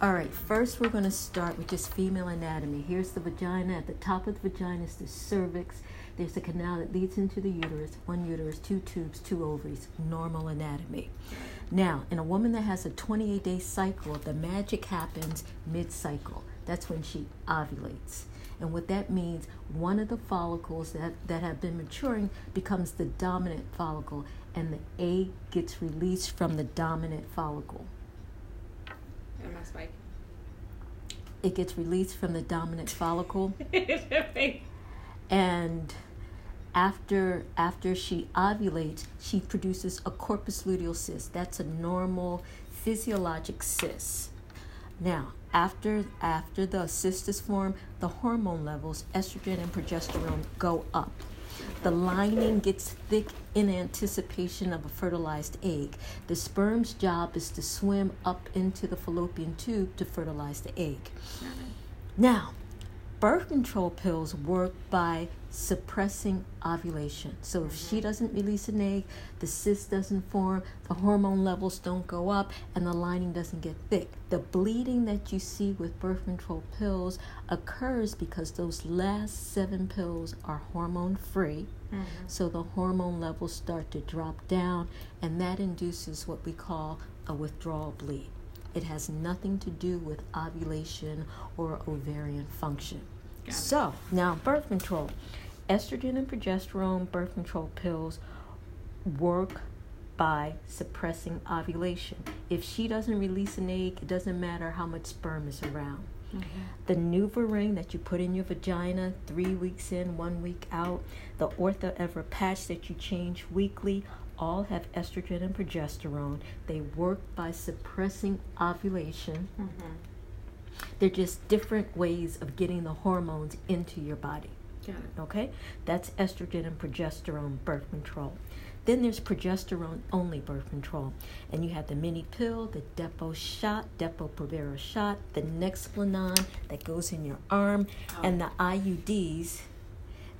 All right, first we're going to start with just female anatomy. Here's the vagina. At the top of the vagina is the cervix. There's a canal that leads into the uterus, one uterus, two tubes, two ovaries, normal anatomy. Now, in a woman that has a 28 day cycle, the magic happens mid cycle. That's when she ovulates. And what that means, one of the follicles that, that have been maturing becomes the dominant follicle, and the egg gets released from the dominant follicle. Am I spiking? It gets released from the dominant follicle, and after after she ovulates, she produces a corpus luteal cyst. That's a normal physiologic cyst. Now, after after the cyst is formed, the hormone levels, estrogen and progesterone, go up. The lining gets thick in anticipation of a fertilized egg. The sperm's job is to swim up into the fallopian tube to fertilize the egg. Now, birth control pills work by suppressing ovulation. So if she doesn't release an egg, the cyst doesn't form, the hormone levels don't go up, and the lining doesn't get thick. The bleeding that you see with birth control pills occurs because those last seven pills are hormone free. Mm-hmm. So the hormone levels start to drop down, and that induces what we call a withdrawal bleed. It has nothing to do with ovulation or ovarian function. So, now birth control. Estrogen and progesterone birth control pills work by suppressing ovulation. If she doesn't release an egg, it doesn't matter how much sperm is around. Mm-hmm. The NuvaRing that you put in your vagina three weeks in, one week out, the Ortho patch that you change weekly, all have estrogen and progesterone. They work by suppressing ovulation. Mm-hmm. They're just different ways of getting the hormones into your body. Got it. Okay? That's estrogen and progesterone birth control. Then there's progesterone only birth control. And you have the mini pill, the Depo shot, Depo Provera shot, the Nexplanon that goes in your arm, oh. and the IUDs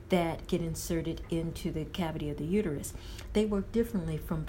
that get inserted into the cavity of the uterus. They work differently from